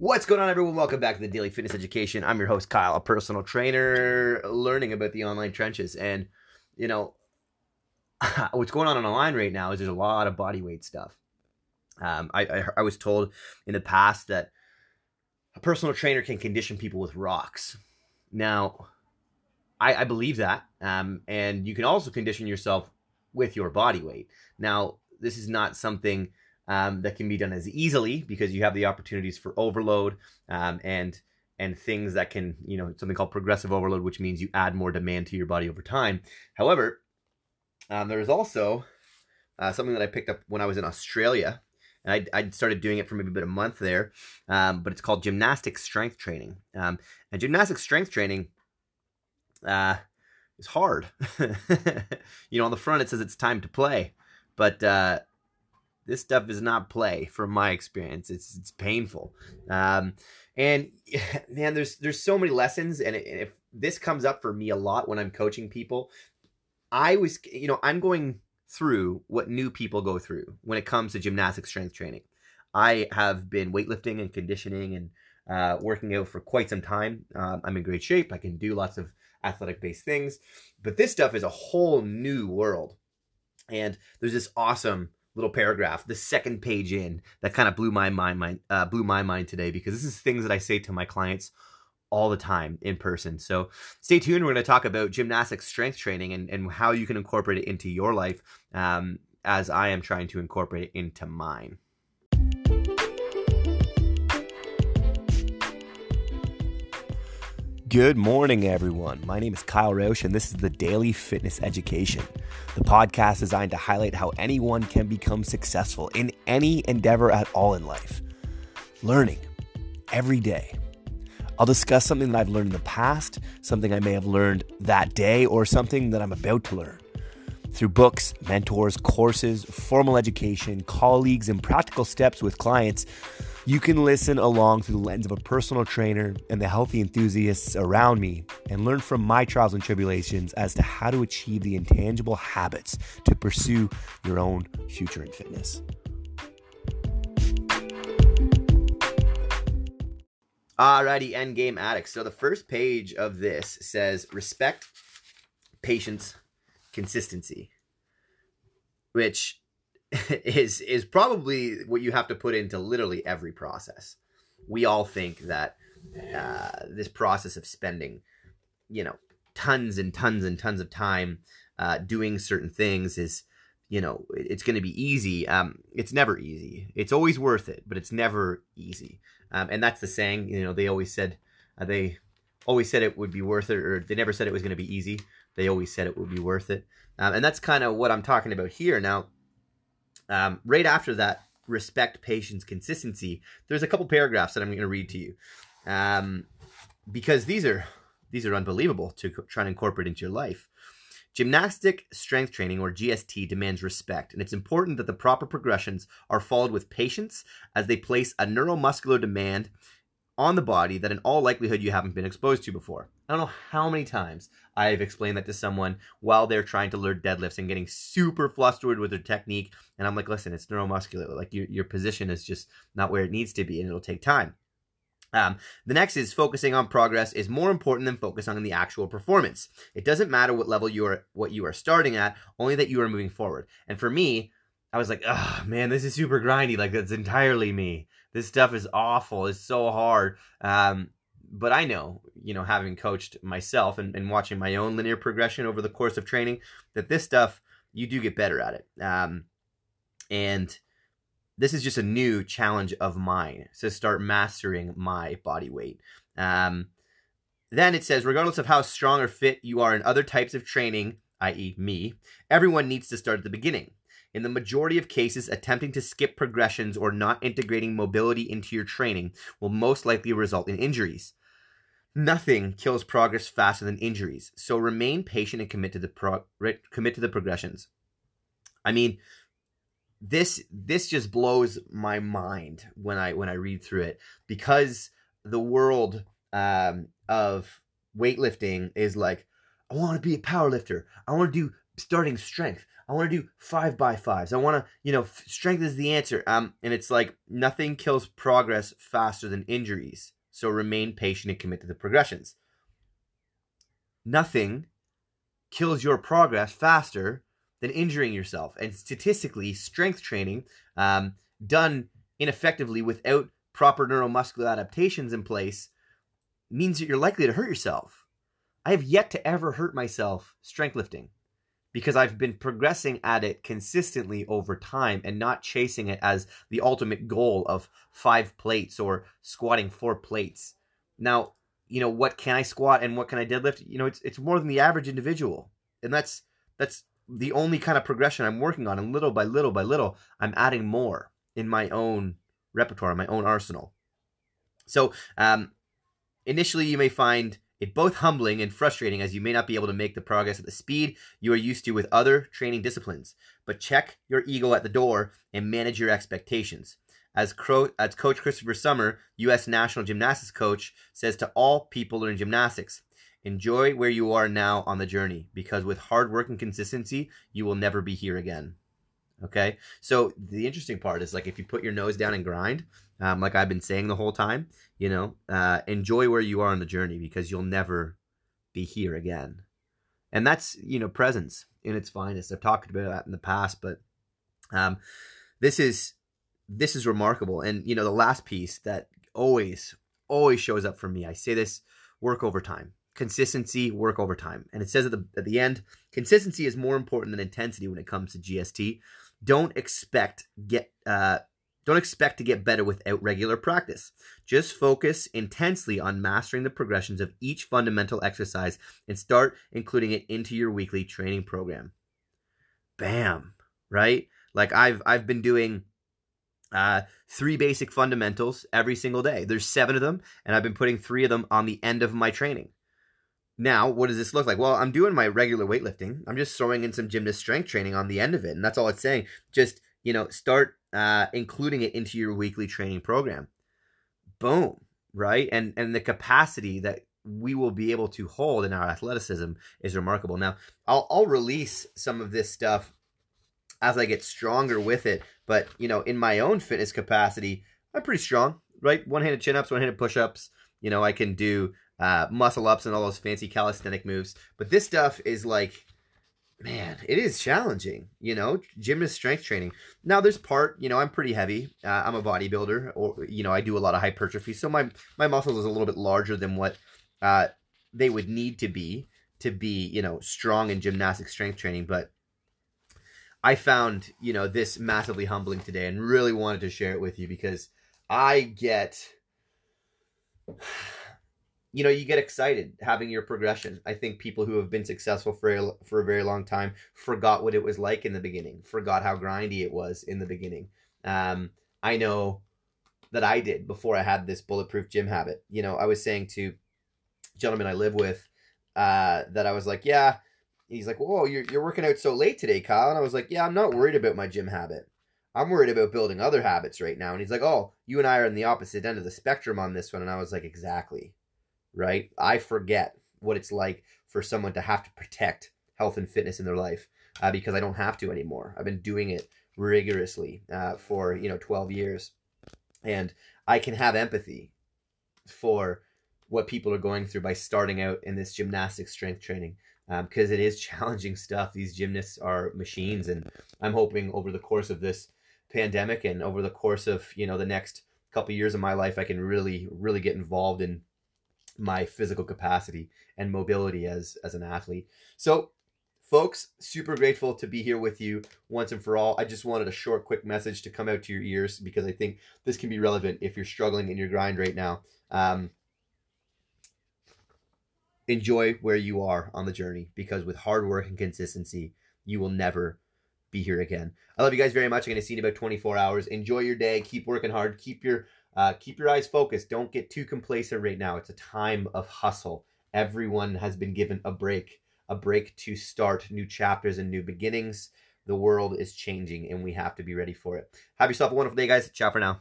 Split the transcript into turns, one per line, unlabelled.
What's going on, everyone? Welcome back to the Daily Fitness Education. I'm your host, Kyle, a personal trainer learning about the online trenches. And, you know, what's going on online right now is there's a lot of body weight stuff. Um, I, I, I was told in the past that a personal trainer can condition people with rocks. Now, I, I believe that. Um, and you can also condition yourself with your body weight. Now, this is not something um, that can be done as easily because you have the opportunities for overload um, and and things that can you know something called progressive overload, which means you add more demand to your body over time. However, um, there is also uh, something that I picked up when I was in Australia, and I, I started doing it for maybe about a month there. Um, but it's called gymnastic strength training, um, and gymnastic strength training. Uh, is hard. you know, on the front it says it's time to play, but uh, this stuff is not play from my experience. It's it's painful. Um, and man, there's there's so many lessons, and if this comes up for me a lot when I'm coaching people, I was you know I'm going through what new people go through when it comes to gymnastic strength training. I have been weightlifting and conditioning and uh, working out for quite some time. Uh, I'm in great shape. I can do lots of athletic based things, but this stuff is a whole new world. And there's this awesome little paragraph, the second page in, that kind of blew my mind, mind uh, blew my mind today because this is things that I say to my clients all the time in person. So stay tuned. We're going to talk about gymnastics strength training and, and how you can incorporate it into your life um, as I am trying to incorporate it into mine. Good morning, everyone. My name is Kyle Roche, and this is the Daily Fitness Education, the podcast designed to highlight how anyone can become successful in any endeavor at all in life. Learning every day. I'll discuss something that I've learned in the past, something I may have learned that day, or something that I'm about to learn. Through books, mentors, courses, formal education, colleagues, and practical steps with clients, you can listen along through the lens of a personal trainer and the healthy enthusiasts around me and learn from my trials and tribulations as to how to achieve the intangible habits to pursue your own future in fitness. Alrighty, endgame addicts. So the first page of this says respect, patience, consistency, which is is probably what you have to put into literally every process. We all think that uh, this process of spending, you know, tons and tons and tons of time uh, doing certain things is, you know, it's going to be easy. Um, it's never easy. It's always worth it, but it's never easy. Um, and that's the saying. You know, they always said uh, they always said it would be worth it, or they never said it was going to be easy. They always said it would be worth it. Um, and that's kind of what I'm talking about here. Now, um, right after that, respect, patience, consistency. There's a couple paragraphs that I'm going to read to you, um, because these are these are unbelievable to try and incorporate into your life. Gymnastic strength training, or GST, demands respect, and it's important that the proper progressions are followed with patience as they place a neuromuscular demand on the body that in all likelihood you haven't been exposed to before. I don't know how many times I've explained that to someone while they're trying to learn deadlifts and getting super flustered with their technique. And I'm like, listen, it's neuromuscular. Like your, your position is just not where it needs to be and it'll take time. Um, the next is focusing on progress is more important than focusing on the actual performance. It doesn't matter what level you are, what you are starting at, only that you are moving forward. And for me, I was like, oh man, this is super grindy. Like that's entirely me this stuff is awful. It's so hard. Um, but I know, you know, having coached myself and, and, watching my own linear progression over the course of training, that this stuff you do get better at it. Um, and this is just a new challenge of mine to start mastering my body weight. Um, then it says, regardless of how strong or fit you are in other types of training, i.e., me, everyone needs to start at the beginning. In the majority of cases, attempting to skip progressions or not integrating mobility into your training will most likely result in injuries. Nothing kills progress faster than injuries, so remain patient and commit to the pro- commit to the progressions. I mean, this this just blows my mind when I when I read through it because the world um, of weightlifting is like I want to be a power lifter. I want to do starting strength. I want to do five by fives. I want to, you know, strength is the answer. Um, and it's like nothing kills progress faster than injuries. So remain patient and commit to the progressions. Nothing kills your progress faster than injuring yourself. And statistically, strength training um, done ineffectively without proper neuromuscular adaptations in place means that you're likely to hurt yourself. I have yet to ever hurt myself strength lifting because I've been progressing at it consistently over time and not chasing it as the ultimate goal of five plates or squatting four plates. Now, you know, what can I squat and what can I deadlift? You know, it's it's more than the average individual. And that's that's the only kind of progression I'm working on and little by little by little I'm adding more in my own repertoire, my own arsenal. So, um initially you may find it both humbling and frustrating as you may not be able to make the progress at the speed you are used to with other training disciplines. But check your ego at the door and manage your expectations. As, Cro- as Coach Christopher Sommer, U.S. national gymnastics coach, says to all people learning gymnastics, enjoy where you are now on the journey because with hard work and consistency, you will never be here again. Okay. So the interesting part is like if you put your nose down and grind, um, like I've been saying the whole time, you know, uh, enjoy where you are on the journey because you'll never be here again. And that's, you know, presence in its finest. I've talked about that in the past, but um, this is this is remarkable. And you know, the last piece that always always shows up for me. I say this work over time. Consistency, work over time. And it says at the at the end, consistency is more important than intensity when it comes to GST don't expect get uh, don't expect to get better without regular practice. Just focus intensely on mastering the progressions of each fundamental exercise and start including it into your weekly training program. Bam, right? Like I've I've been doing uh, three basic fundamentals every single day. There's seven of them, and I've been putting three of them on the end of my training. Now, what does this look like? Well, I'm doing my regular weightlifting. I'm just throwing in some gymnast strength training on the end of it, and that's all it's saying. Just you know, start uh, including it into your weekly training program. Boom, right? And and the capacity that we will be able to hold in our athleticism is remarkable. Now, I'll I'll release some of this stuff as I get stronger with it, but you know, in my own fitness capacity, I'm pretty strong, right? One-handed chin-ups, one-handed push-ups. You know, I can do uh, muscle ups and all those fancy calisthenic moves. But this stuff is like, man, it is challenging, you know, gymnast strength training. Now there's part, you know, I'm pretty heavy. Uh, I'm a bodybuilder or, you know, I do a lot of hypertrophy. So my, my muscles is a little bit larger than what uh, they would need to be to be, you know, strong in gymnastic strength training. But I found, you know, this massively humbling today and really wanted to share it with you because I get you know you get excited having your progression. I think people who have been successful for a, for a very long time forgot what it was like in the beginning forgot how grindy it was in the beginning. Um, i know that i did before i had this bulletproof gym habit. You know i was saying to gentlemen i live with uh, that i was like yeah he's like whoa you're, you're working out so late today kyle and i was like yeah i'm not worried about my gym habit. I'm worried about building other habits right now. And he's like oh you and i are on the opposite end of the spectrum on this one and i was like exactly right? I forget what it's like for someone to have to protect health and fitness in their life uh, because I don't have to anymore. I've been doing it rigorously uh, for you know 12 years, and I can have empathy for what people are going through by starting out in this gymnastic strength training because um, it is challenging stuff. These gymnasts are machines, and I'm hoping over the course of this pandemic and over the course of you know the next couple years of my life, I can really really get involved in my physical capacity and mobility as as an athlete. So folks, super grateful to be here with you once and for all. I just wanted a short quick message to come out to your ears because I think this can be relevant if you're struggling in your grind right now. Um, enjoy where you are on the journey because with hard work and consistency, you will never be here again. I love you guys very much. I'm going to see you in about 24 hours. Enjoy your day. Keep working hard. Keep your uh, keep your eyes focused. Don't get too complacent right now. It's a time of hustle. Everyone has been given a break, a break to start new chapters and new beginnings. The world is changing and we have to be ready for it. Have yourself a wonderful day, guys. Ciao for now.